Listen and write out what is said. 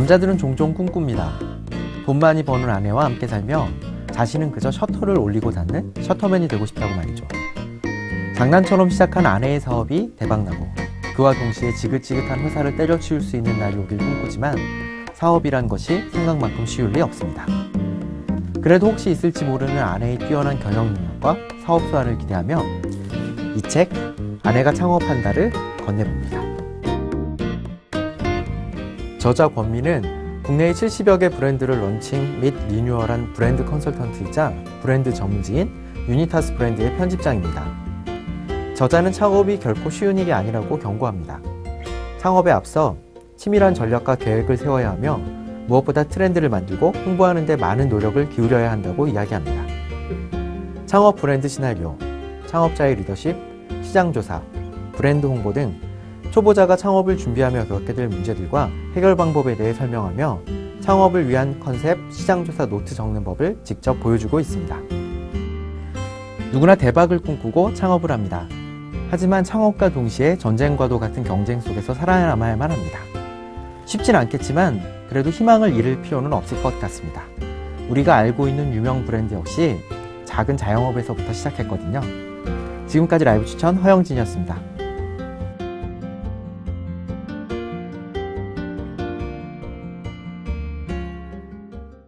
남자들은 종종 꿈꿉니다. 돈 많이 버는 아내와 함께 살며 자신은 그저 셔터를 올리고 닫는 셔터맨이 되고 싶다고 말이죠. 장난처럼 시작한 아내의 사업이 대박나고 그와 동시에 지긋지긋한 회사를 때려치울 수 있는 날이 오길 꿈꾸지만 사업이란 것이 생각만큼 쉬울 리 없습니다. 그래도 혹시 있을지 모르는 아내의 뛰어난 경영 능력과 사업 수완을 기대하며 이 책 아내가 창업한다를 건네봅니다. 저자 권민은 국내의 70여 개 브랜드를 런칭 및 리뉴얼한 브랜드 컨설턴트이자 브랜드 전문지인 유니타스 브랜드의 편집장입니다. 저자는 창업이 결코 쉬운 일이 아니라고 경고합니다. 창업에 앞서 치밀한 전략과 계획을 세워야 하며 무엇보다 트렌드를 만들고 홍보하는 데 많은 노력을 기울여야 한다고 이야기합니다. 창업 브랜드 시나리오, 창업자의 리더십, 시장 조사, 브랜드 홍보 등 초보자가 창업을 준비하며 겪게 될 문제들과 해결 방법에 대해 설명하며 창업을 위한 컨셉, 시장 조사 노트 적는 법을 직접 보여주고 있습니다. 누구나 대박을 꿈꾸고 창업을 합니다. 하지만 창업과 동시에 전쟁과도 같은 경쟁 속에서 살아남아야만 합니다. 쉽진 않겠지만 그래도 희망을 잃을 필요는 없을 것 같습니다. 우리가 알고 있는 유명 브랜드 역시 작은 자영업에서부터 시작했거든요. 지금까지 라이브 추천 허영진이었습니다.